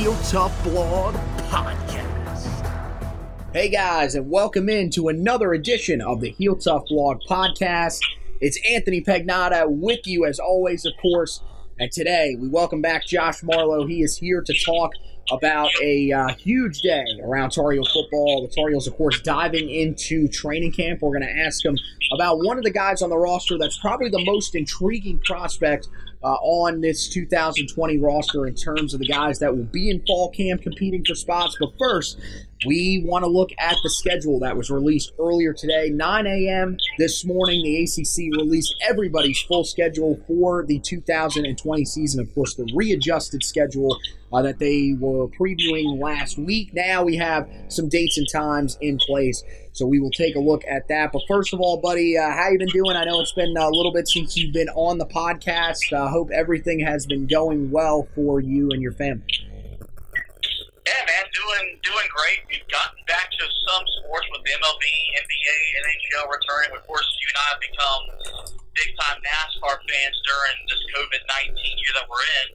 Heel Tough Blog Podcast. Hey guys, and welcome into another edition of the Heel Tough Blog Podcast. It's Anthony Pagnotta with you as always, of course. And today we welcome back Josh Marlowe. He is here to talk about a uh, huge day around Tar Heel football. The Tar Heels, of course, diving into training camp. We're going to ask him about one of the guys on the roster that's probably the most intriguing prospect uh, on this 2020 roster in terms of the guys that will be in fall camp competing for spots. But first, we want to look at the schedule that was released earlier today. 9 a.m. this morning, the ACC released everybody's full schedule for the 2020 season. Of course, the readjusted schedule uh, that they were previewing last week. Now we have some dates and times in place, so we will take a look at that. But first of all, buddy, uh, how you been doing? I know it's been a little bit since you've been on the podcast. I uh, hope everything has been going well for you and your family. Yeah, man, doing doing great. We've gotten back to some sports with the MLB, NBA, NHL returning. Of course, you and I have become big time NASCAR fans during this COVID nineteen year that we're in.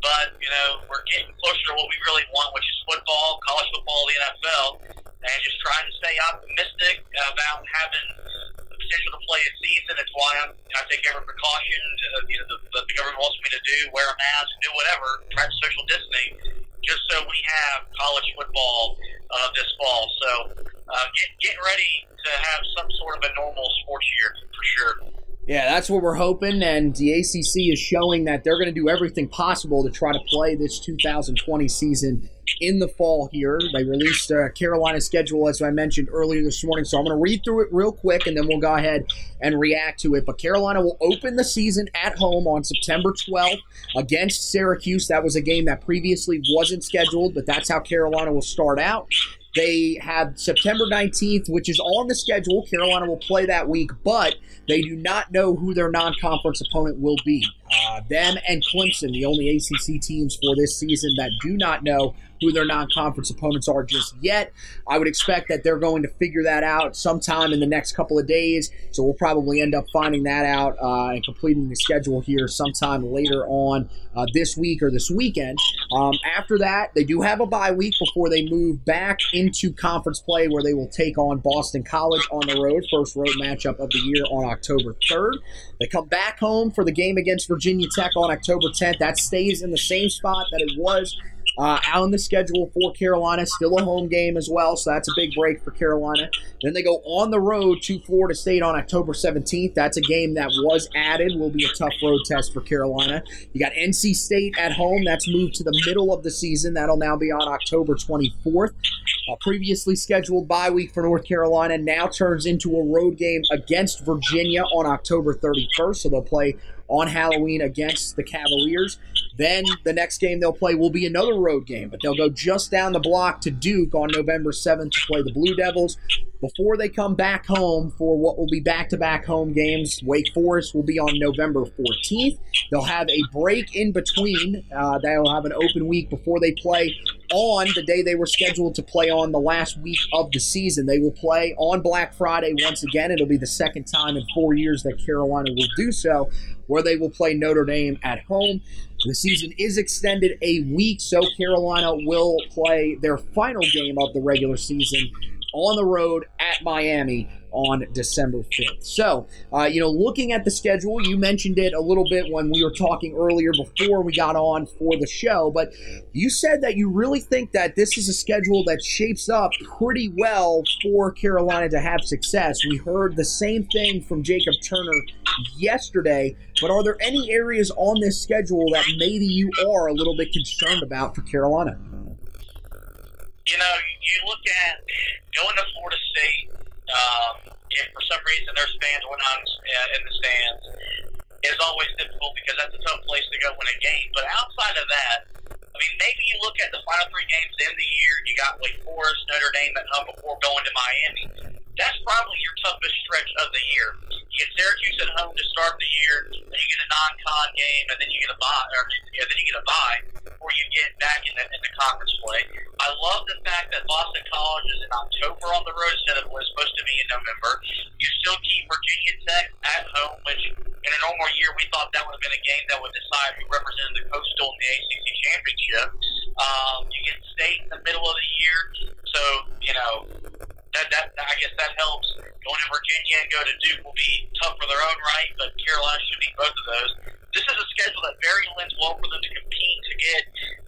But you know, we're getting closer to what we really want, which is football, college football, the NFL, and just trying to stay optimistic about having the potential to play a season. It's why I'm, I take every precaution. Uh, you know, the, the government wants me to do, wear a mask, do whatever, practice social distancing just so we have college football uh, this fall. So uh, get, getting ready to have some sort of a normal sports year for sure. Yeah, that's what we're hoping, and the ACC is showing that they're going to do everything possible to try to play this 2020 season in the fall here. They released a Carolina schedule, as I mentioned earlier this morning, so I'm going to read through it real quick, and then we'll go ahead and react to it. But Carolina will open the season at home on September 12th against Syracuse. That was a game that previously wasn't scheduled, but that's how Carolina will start out. They have September 19th, which is on the schedule. Carolina will play that week, but they do not know who their non conference opponent will be. Uh, them and Clemson, the only ACC teams for this season that do not know who their non conference opponents are just yet. I would expect that they're going to figure that out sometime in the next couple of days. So we'll probably end up finding that out uh, and completing the schedule here sometime later on uh, this week or this weekend. Um, after that, they do have a bye week before they move back into conference play where they will take on Boston College on the road. First road matchup of the year on October 3rd. They come back home for the game against Virginia Tech on October 10th. That stays in the same spot that it was uh, on the schedule for Carolina, still a home game as well, so that's a big break for Carolina. Then they go on the road to Florida State on October 17th. That's a game that was added, will be a tough road test for Carolina. You got NC State at home, that's moved to the middle of the season. That'll now be on October 24th. A previously scheduled bye week for North Carolina now turns into a road game against Virginia on October 31st, so they'll play on Halloween against the Cavaliers. Then the next game they'll play will be another road game, but they'll go just down the block to Duke on November 7th to play the Blue Devils before they come back home for what will be back to back home games. Wake Forest will be on November 14th. They'll have a break in between. Uh, they'll have an open week before they play on the day they were scheduled to play on the last week of the season. They will play on Black Friday once again. It'll be the second time in four years that Carolina will do so, where they will play Notre Dame at home. The season is extended a week, so Carolina will play their final game of the regular season on the road at Miami on December 5th. So, uh, you know, looking at the schedule, you mentioned it a little bit when we were talking earlier before we got on for the show, but you said that you really think that this is a schedule that shapes up pretty well for Carolina to have success. We heard the same thing from Jacob Turner yesterday, but are there any areas on this schedule that maybe you are a little bit concerned about for Carolina? You know, you look at going to Florida State, um, if for some reason there's fans went on uh, in the stands, is always difficult because that's a tough place to go win a game. But outside of that, I mean, maybe you look at the final three games in the year. You got Wake Forest, Notre Dame at home before going to Miami. That's probably your toughest stretch of the year. You get Syracuse at home to start the year, then you get a non-con game, and then you get a bye, or yeah, then you get a bye before you get back in the, in the conference play. I love the fact that Boston College is in October on the road instead of was supposed to be in November. You still keep Virginia Tech at home, which in a normal year we thought that would have been a game that would decide who represented the Coastal in the ACC championship. Um, you get State in the middle of the year, so you know that that I guess that helps. Going to Virginia and go to Duke will be tough for their own right, but Carolina should beat both of those. This is a schedule that very lends well for them to compete to get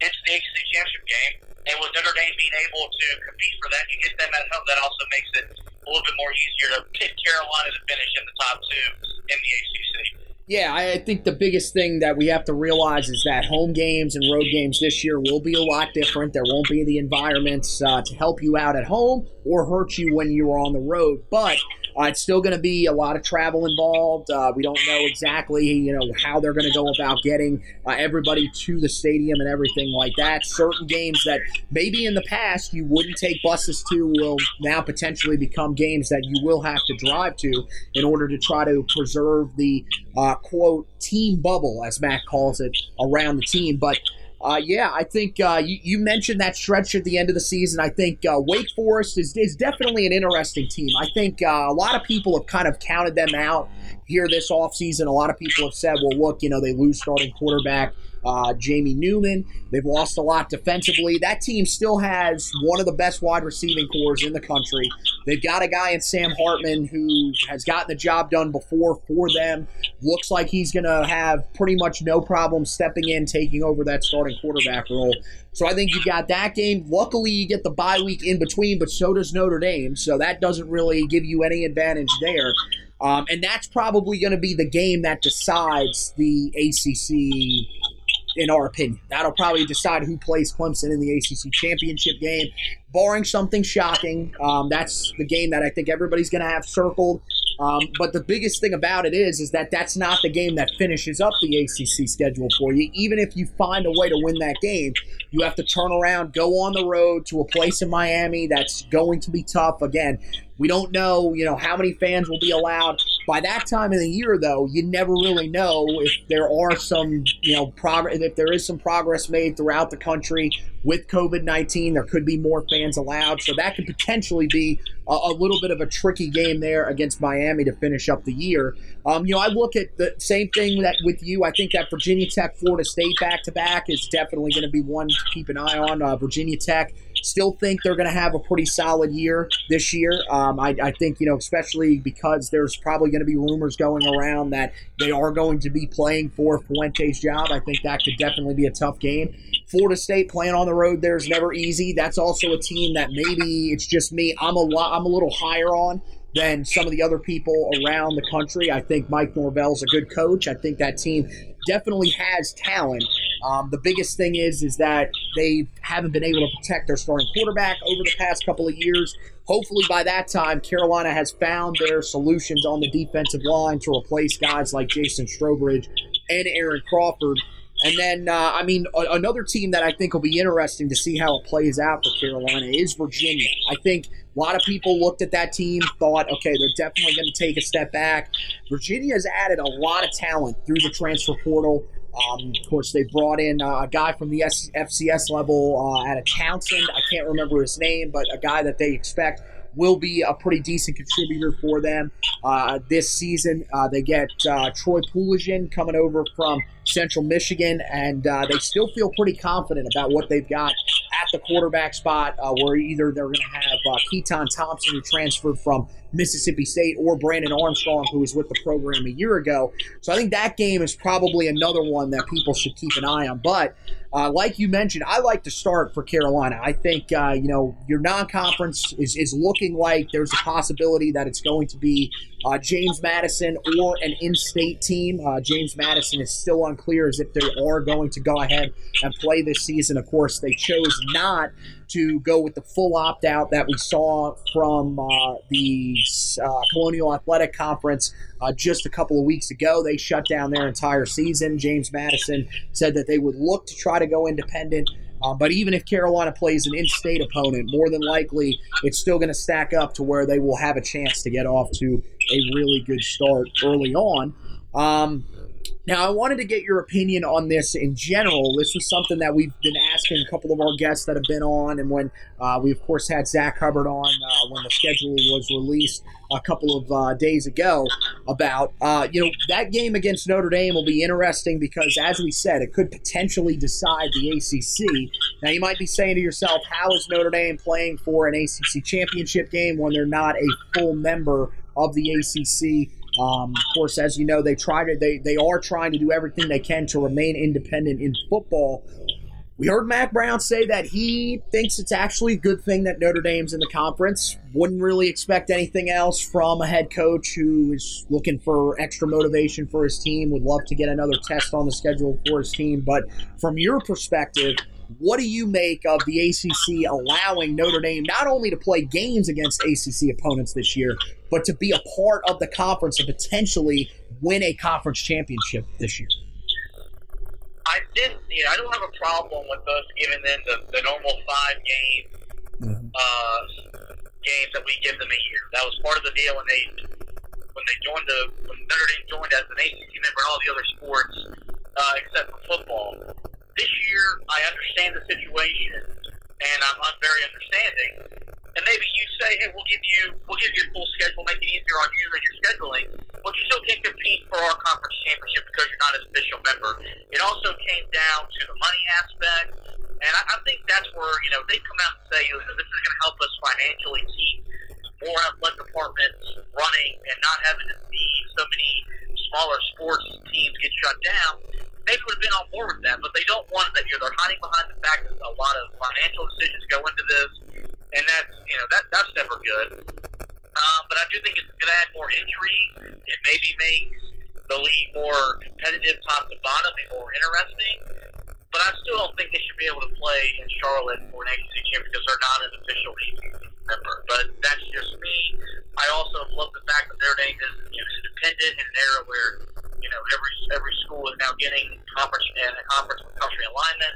into the ACC championship game. And with Notre Dame being able to compete for that, you get them at home. That also makes it a little bit more easier to pick Carolina to finish in the top two in the ACC. Yeah, I think the biggest thing that we have to realize is that home games and road games this year will be a lot different. There won't be the environments uh, to help you out at home or hurt you when you're on the road. But uh, it's still going to be a lot of travel involved. Uh, we don't know exactly, you know, how they're going to go about getting uh, everybody to the stadium and everything like that. Certain games that maybe in the past you wouldn't take buses to will now potentially become games that you will have to drive to in order to try to preserve the uh, quote team bubble, as Matt calls it, around the team. But uh, yeah, I think uh, you, you, mentioned that stretch at the end of the season. I think uh, Wake Forest is, is definitely an interesting team. I think uh, a lot of people have kind of counted them out here this offseason. A lot of people have said, well, look, you know, they lose starting quarterback uh, Jamie Newman. They've lost a lot defensively. That team still has one of the best wide receiving cores in the country. They've got a guy in Sam Hartman who has gotten the job done before for them. Looks like he's going to have pretty much no problem stepping in, taking over that starting quarterback role. So I think you got that game. Luckily, you get the bye week in between, but so does Notre Dame. So that doesn't really give you any advantage there. Um, and that's probably going to be the game that decides the ACC in our opinion. That'll probably decide who plays Clemson in the ACC championship game. Barring something shocking, um, that's the game that I think everybody's going to have circled. Um, but the biggest thing about it is, is that that's not the game that finishes up the ACC schedule for you. Even if you find a way to win that game, you have to turn around, go on the road to a place in Miami that's going to be tough. Again, We don't know, you know, how many fans will be allowed. By that time of the year, though, you never really know if there are some, you know, progress. If there is some progress made throughout the country with COVID nineteen, there could be more fans allowed. So that could potentially be a, a, little bit of a tricky game there against Miami to finish up the year. Um, you know, I look at the same thing that with you. I think that Virginia Tech, Florida State back to back is definitely going to be one to keep an eye on. Uh, Virginia Tech still think they're going to have a pretty solid year this year. Um, I, I, think, you know, especially because there's probably going to be rumors going around that they are going to be playing for Fuente's job. I think that could definitely be a tough game. Florida State playing on the road there is never easy. That's also a team that maybe it's just me. I'm a lot, I'm a little higher on than some of the other people around the country. I think Mike Norvell's a good coach. I think that team definitely has talent. Um, the biggest thing is is that they haven't been able to protect their starting quarterback over the past couple of years. Hopefully, by that time, Carolina has found their solutions on the defensive line to replace guys like Jason Strowbridge and Aaron Crawford. And then, uh, I mean, a- another team that I think will be interesting to see how it plays out for Carolina is Virginia. I think a lot of people looked at that team, thought, okay, they're definitely going to take a step back. Virginia has added a lot of talent through the transfer portal. Um, of course, they brought in uh, a guy from the FCS level uh, out Townsend. I can't remember his name, but a guy that they expect will be a pretty decent contributor for them uh, this season. Uh, they get uh, Troy Poljan coming over from Central Michigan, and uh, they still feel pretty confident about what they've got at the quarterback spot, uh, where either they're going to have Keytaon Thompson, who transferred from Mississippi State, or Brennan Armstrong, who was with the program a year ago. So I think that game is probably another one that people should keep an eye on. But uh, like you mentioned, I like to start for Carolina. I think uh, you know your non-conference is is looking like there's a possibility that it's going to be uh, James Madison or an in-state team. Uh, James Madison is still unclear as if they are going to go ahead and play this season. Of course, they chose not to go with the full opt out that we saw from uh, the uh, Colonial Athletic Conference uh, just a couple of weeks ago. They shut down their entire season. James Madison said that they would look to try to go independent. Um, but even if Carolina plays an in state opponent, more than likely it's still going to stack up to where they will have a chance to get off to a really good start early on. Um, now, I wanted to get your opinion on this in general. This was something that we've been asking a couple of our guests that have been on, and when uh, we, of course, had Zach Hubbard on uh, when the schedule was released a couple of uh, days ago about, uh, you know, that game against Notre Dame will be interesting because, as we said, it could potentially decide the ACC. Now, you might be saying to yourself, how is Notre Dame playing for an ACC championship game when they're not a full member of the ACC? Um, of course, as you know, they try to they they are trying to do everything they can to remain independent in football. We heard Mack Brown say that he thinks it's actually a good thing that Notre Dame's in the conference. Wouldn't really expect anything else from a head coach who is looking for extra motivation for his team. Would love to get another test on the schedule for his team. But from your perspective, what do you make of the ACC allowing Notre Dame not only to play games against ACC opponents this year, but to be a part of the conference and potentially win a conference championship this year? I didn't. You know, I don't have a problem with us giving them the, the normal five game mm-hmm. uh, games that we give them a year. That was part of the deal when they when they joined the when Notre Dame joined as an ACC member and all the other sports uh, except for football this year, I understand the situation, and I'm, I'm very understanding. And maybe you say, hey, we'll give you we'll give you a full schedule, make it easier on you and your scheduling, but you still can't compete for our conference championship because you're not an official member. It also came down to the money aspect, and I, I think that's where you know they come out and say, you know, this is going to help us financially keep more athletic departments running and not having to see so many smaller sports teams get shut down been on board with that, but they don't want that. You know, they're hiding behind the fact that a lot of financial decisions go into this, and that's you know that that's never good. Um, but I do think it's going to add more intrigue. It maybe makes the league more competitive, top to bottom, and more interesting. But I still don't think they should be able to play in Charlotte for an ACC championship because they're not an official ACC member. But that's just me. I also love the fact that Notre Dame is you know, independent in an era where you know, every every school is now getting conference and a conference with country alignment.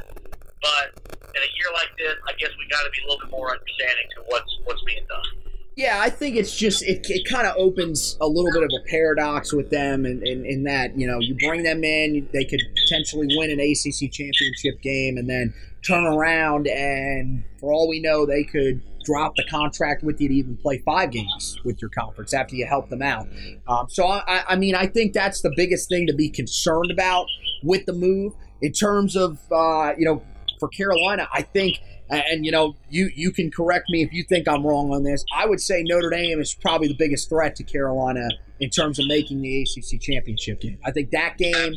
But in a year like this, I guess we got to be a little bit more understanding to what's what's being done. Yeah, I think it's just it, it kind of opens a little bit of a paradox with them, in, in, in that you know you bring them in, they could potentially win an ACC championship game, and then turn around and for all we know, they could drop the contract with you to even play five games with your conference after you help them out. Um, so I, I mean, I think that's the biggest thing to be concerned about with the move in terms of uh, you know for Carolina. I think and you know you you can correct me if you think I'm wrong on this. I would say Notre Dame is probably the biggest threat to Carolina in terms of making the ACC championship game. I think that game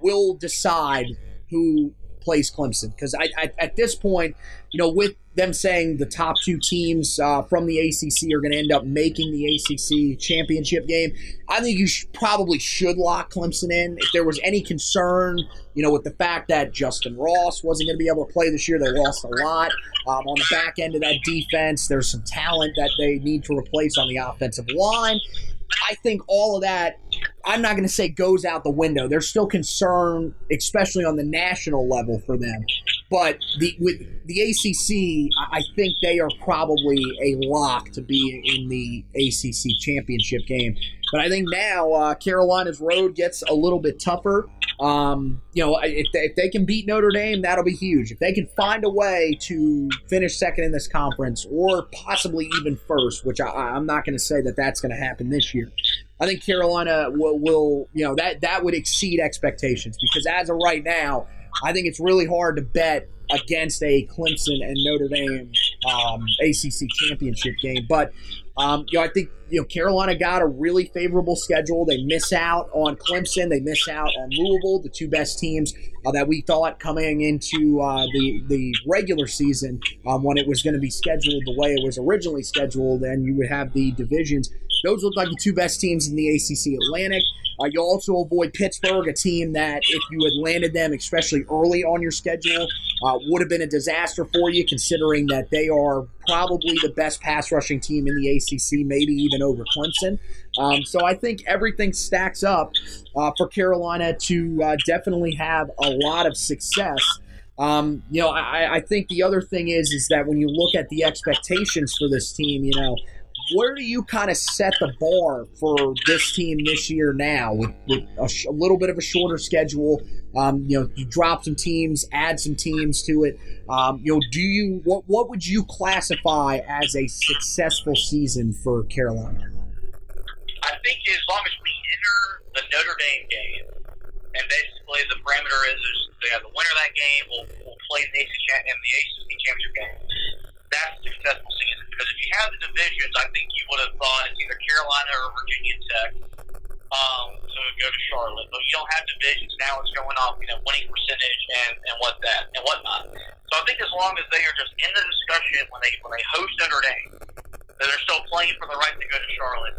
will decide who plays Clemson because I, I, at this point, you know, with them saying the top two teams uh, from the ACC are going to end up making the ACC championship game, I think you probably should lock Clemson in. If there was any concern, you know, with the fact that Justin Ross wasn't going to be able to play this year, they lost a lot um, on the back end of that defense. There's some talent that they need to replace on the offensive line. I think all of that, I'm not going to say goes out the window. There's still concern, especially on the national level for them. But the with the ACC, I think they are probably a lock to be in the ACC championship game. But I think now uh, Carolina's road gets a little bit tougher. Um, you know, if they, if they can beat Notre Dame, that'll be huge. If they can find a way to finish second in this conference, or possibly even first, which I, am not going to say that that's going to happen this year. I think Carolina will, will, you know, that that would exceed expectations because as of right now, I think it's really hard to bet against a Clemson and Notre Dame um, ACC championship game. But um, you know, I think you know Carolina got a really favorable schedule. They miss out on Clemson. They miss out on Louisville, the two best teams uh, that we thought coming into uh, the the regular season um, when it was going to be scheduled the way it was originally scheduled, and you would have the divisions. Those look like the two best teams in the ACC Atlantic. Uh, you also avoid Pittsburgh, a team that, if you had landed them, especially early on your schedule, uh, would have been a disaster for you, considering that they are probably the best pass rushing team in the ACC, maybe even over Clemson. Um, so I think everything stacks up uh, for Carolina to uh, definitely have a lot of success. Um, you know, I, I think the other thing is is that when you look at the expectations for this team, you know, where do you kind of set the bar for this team this year now with, with a, sh- a, little bit of a shorter schedule? Um, you know, you drop some teams, add some teams to it. Um, you know, do you what what would you classify as a successful season for Carolina? I think as long as we enter the Notre Dame game, and basically the parameter is, is the winner of that game will will play the ACC, in the ACC championship game that's a successful season. Because if you have the divisions, I think you would have thought it's either Carolina or Virginia Tech um, to go to Charlotte. But you don't have divisions now; it's going off, you know, winning percentage and and what that and whatnot. So I think as long as they are just in the discussion when they when they host Notre Dame, that they're still playing for the right to go to Charlotte.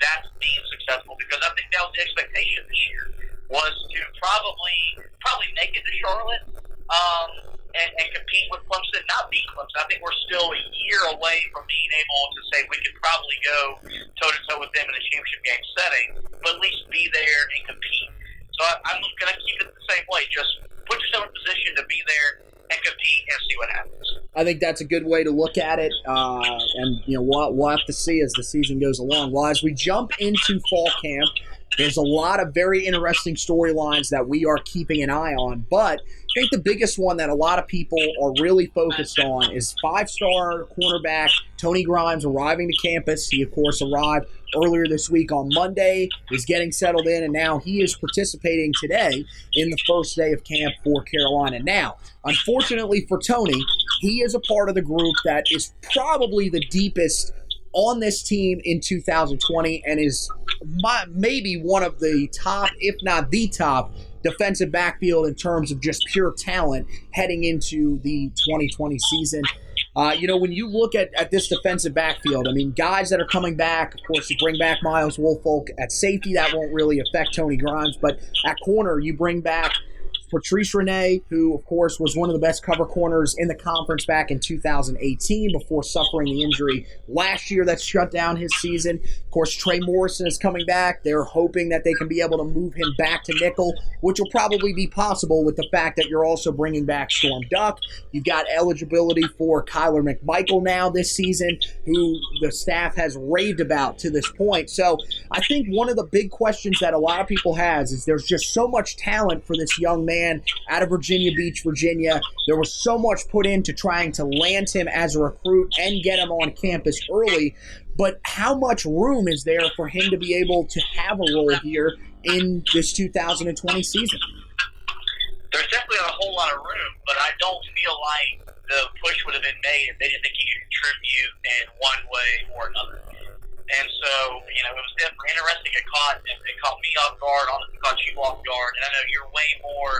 That's being successful because I think that was the expectation this year was to probably probably make it to Charlotte. Um, and, and compete with Clemson, not beat Clemson. I think we're still a year away from being able to say we could probably go toe to toe with them in a championship game setting, but at least be there and compete. So I, I'm going to keep it the same way. Just put yourself in a position to be there and compete and see what happens. I think that's a good way to look at it, uh, and you know we'll, we'll have to see as the season goes along. Well, as we jump into fall camp, there's a lot of very interesting storylines that we are keeping an eye on, but I think the biggest one that a lot of people are really focused on is five-star cornerback Tony Grimes arriving to campus. He, of course, arrived earlier this week on Monday, is getting settled in, and now he is participating today in the first day of camp for Carolina. Now, unfortunately for Tony, he is a part of the group that is probably the deepest on this team in 2020 and is my, maybe one of the top, if not the top, defensive backfield in terms of just pure talent heading into the 2020 season. Uh, you know, when you look at, at this defensive backfield, I mean, guys that are coming back, of course, you bring back Myles Wolfolk at safety, that won't really affect Tony Grimes, but at corner, you bring back Patrice Rene, who, of course, was one of the best cover corners in the conference back in 2018 before suffering the injury last year that shut down his season. Of course, Trey Morrison is coming back. They're hoping that they can be able to move him back to nickel, which will probably be possible with the fact that you're also bringing back Storm Duck. You've got eligibility for Kyler McMichael now this season, who the staff has raved about to this point. So I think one of the big questions that a lot of people has is there's just so much talent for this young man out of Virginia Beach, Virginia. There was so much put into trying to land him as a recruit and get him on campus early. But how much room is there for him to be able to have a role here in this 2020 season? There's definitely a whole lot of room, but I don't feel like the push would have been made if they didn't think he could contribute in one way or another. And so, you know, it was definitely interesting. It caught it, it caught me off guard. Honestly, caught you off guard. And I know you're way more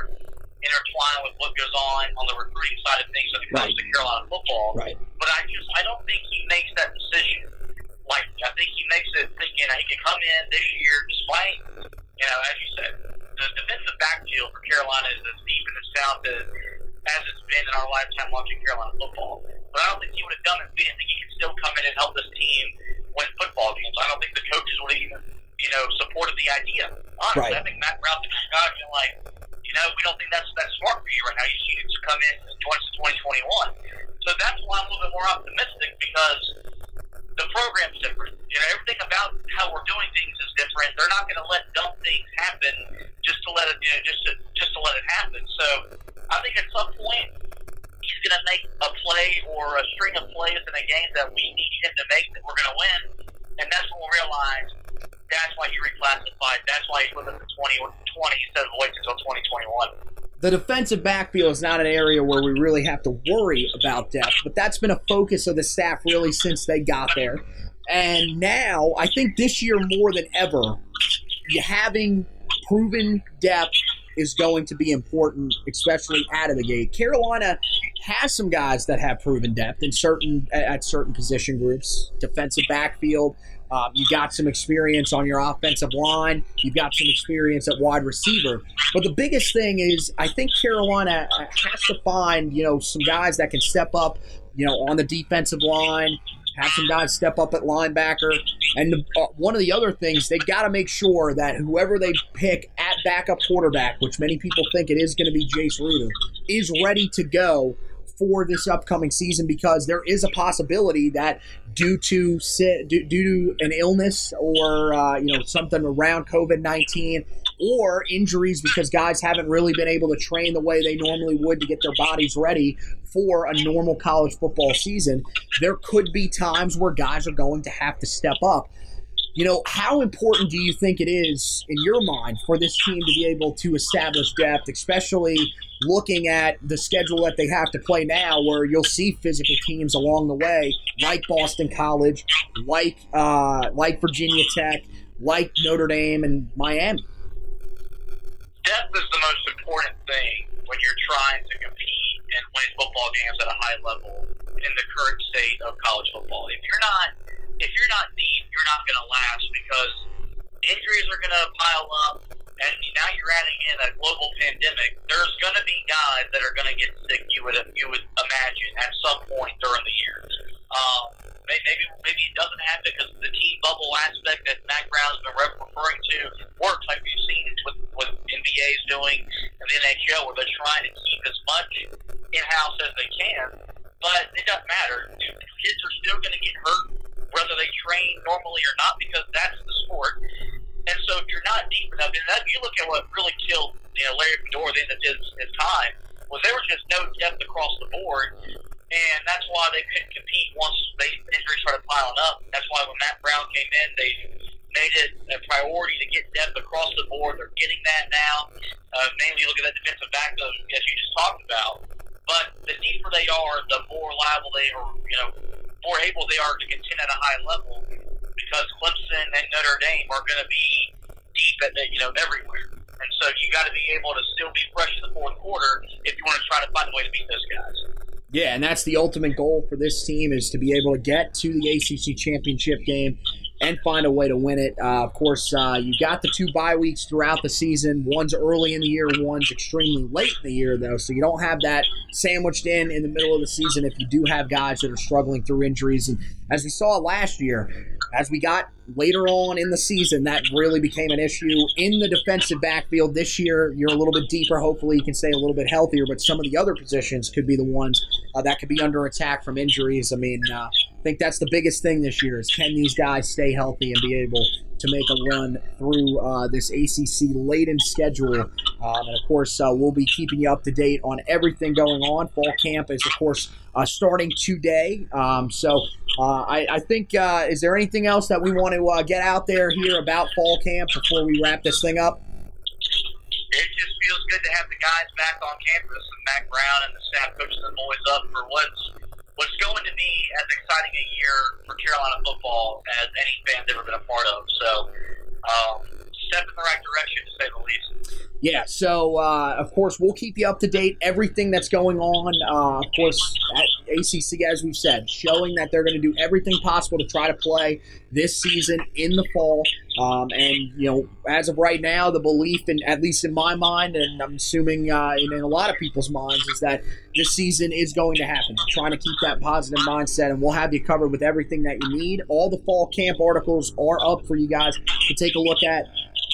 intertwined with what goes on on the recruiting side of things when it comes Right. to Carolina football. Right. But I just I don't think he makes that decision. Like I think he makes it thinking that he can come in this year despite you know, as you said, the defensive backfield for Carolina is as deep and as talented as it's been in our lifetime watching Carolina football. But I don't think he would have done it if he didn't think he could still come in and help this team win football games. I don't think the coaches would have even, you know, supported the idea. Honestly, Right. I think Mack Brown and Scott are like, you know, we don't think that's that's smart for you right now. You should just come in and in 2021. So that's why I'm a little bit more optimistic because the program's different. You know, everything about how we're doing things is different. They're not going to let dumb things happen just to let it, you know, just to just to let it happen. So I think at some point he's going to make a play or a string of plays in a game that we need him to make that we're going to win, and that's when we'll realize that's why he reclassified. That's why he's with us in 2020 instead of waiting until 2021. The defensive backfield is not an area where we really have to worry about depth, but that's been a focus of the staff really since they got there. And now, I think this year more than ever, having proven depth is going to be important, especially out of the gate. Carolina has some guys that have proven depth in certain at certain position groups, defensive backfield. Um, you got some experience on your offensive line. You've got some experience at wide receiver. But the biggest thing is, I think Carolina has to find you know some guys that can step up, you know, on the defensive line. Have some guys step up at linebacker, and the, uh, one of the other things they've got to make sure that whoever they pick at backup quarterback, which many people think it is going to be Jace Ruder, is ready to go for this upcoming season because there is a possibility that due to due, to an illness or uh, you know something around COVID nineteen or injuries because guys haven't really been able to train the way they normally would to get their bodies ready for a normal college football season, there could be times where guys are going to have to step up. You know, how important do you think it is in your mind for this team to be able to establish depth, especially looking at the schedule that they have to play now, where you'll see physical teams along the way, like Boston College, like uh, like Virginia Tech, like Notre Dame and Miami? depth is the most important thing when you're trying to compete and win football games at a high level in the current state of college football. If you're not if you're not deep, you're not going to last because injuries are going to pile up, and now you're adding in a global pandemic. There's going to be guys that are going to get sick. You would you would imagine at some point during the year. Um, maybe maybe it doesn't happen because the team bubble aspect that Mack Brown's been referring to works, like we've seen with what NBA is doing and the NHL, where they're trying to keep as much in house as they can. But it doesn't matter. Kids are still going to get hurt, whether they train normally or not, because that's the sport. And so if you're not deep enough, and that, you look at what really killed you know Larry Fedora at the end of his, his time was there was just no depth across the board, and that's why they couldn't compete once they injuries started piling up. That's why when Mack Brown came in, they made it a priority to get depth across the board. They're getting that now. Uh, mainly look at that defensive back, as as you just talked about. But the deeper they are, the more liable they are, you know, more able they are to contend at a high level because Clemson and Notre Dame are going to be deep at the, you know everywhere. And so you got to be able to still be fresh in the fourth quarter if you want to try to find a way to beat those guys. Yeah, and that's the ultimate goal for this team is to be able to get to the ACC championship game, and find a way to win it. Uh, of course, uh, you got the two bye weeks throughout the season. One's early in the year, one's extremely late in the year, though. So you don't have that sandwiched in in the middle of the season if you do have guys that are struggling through injuries. And as we saw last year, as we got later on in the season, that really became an issue in the defensive backfield. This year, you're a little bit deeper. Hopefully, you can stay a little bit healthier, but some of the other positions could be the ones uh, that could be under attack from injuries. I mean, uh, I think that's the biggest thing this year is can these guys stay healthy and be able to make a run through uh, this ACC laden schedule. Um, and of course, uh, we'll be keeping you up to date on everything going on. Fall camp is, of course, uh, starting today. Um, so uh, I, I, think, uh, is there anything else that we want to uh, get out there here about fall camp before we wrap this thing up? It just feels good to have the guys back on campus and Mack Brown and the staff coaching the boys up for what's what's going to be as exciting a year for Carolina football as any fan's ever been a part of. So, um, step in the right direction to say the least. Yeah, so uh, of course we'll keep you up to date. Everything that's going on, uh, of course, at ACC, as we've said, showing that they're going to do everything possible to try to play this season in the fall. Um, and you know, as of right now, the belief, in at least in my mind, and I'm assuming uh, in, in, a lot of people's minds, is that this season is going to happen. trying to keep that positive mindset, and we'll have you covered with everything that you need. All the fall camp articles are up for you guys to take a look at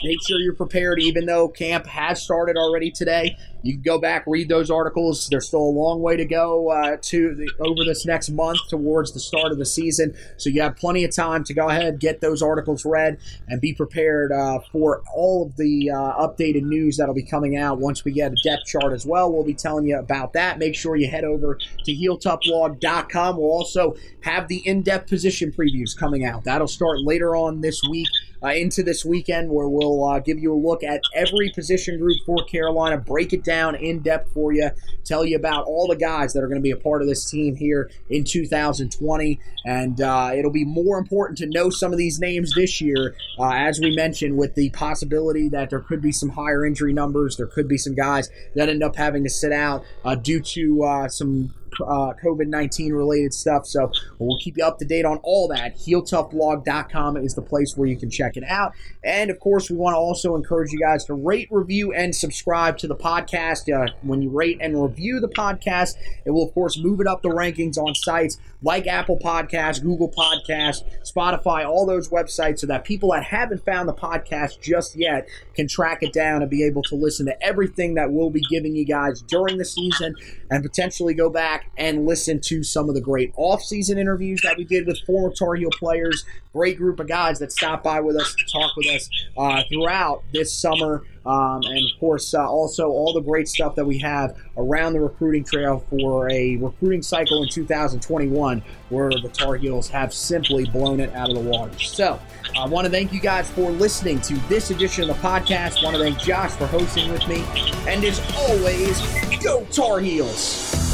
make sure you're prepared, even though camp has started already today. You can go back, read those articles. There's still a long way to go uh, to the, over this next month towards the start of the season. So you have plenty of time to go ahead, get those articles read, and be prepared uh, for all of the uh, updated news that'll be coming out once we get a depth chart as well. We'll be telling you about that. Make sure you head over to HeelToughBlog.com. We'll also have the in-depth position previews coming out. That'll start later on this week uh, into this weekend where we'll uh, give you a look at every position group for Carolina, break it down in depth for you, tell you about all the guys that are going to be a part of this team here in 2020. And uh, it'll be more important to know some of these names this year, uh, as we mentioned, with the possibility that there could be some higher injury numbers. There could be some guys that end up having to sit out uh, due to uh, some uh, COVID 19 related stuff. So we'll keep you up to date on all that. HeelToughBlog.com is the place where you can check it out. And of course, we want to also encourage you guys to rate, review, and subscribe to the podcast. Uh, when you rate and review the podcast, it will, of course, move it up the rankings on sites like Apple Podcasts, Google Podcasts, Spotify, all those websites, so that people that haven't found the podcast just yet can track it down and be able to listen to everything that we'll be giving you guys during the season and potentially go back and listen to some of the great off-season interviews that we did with former Tar Heel players. Great group of guys that stopped by with us to talk with us uh, throughout this summer. Um, and of course, uh, also all the great stuff that we have around the recruiting trail for a recruiting cycle in 2021 where the Tar Heels have simply blown it out of the water. So, I want to thank you guys for listening to this edition of the podcast. I want to thank Josh for hosting with me. And as always, go Tar Heels!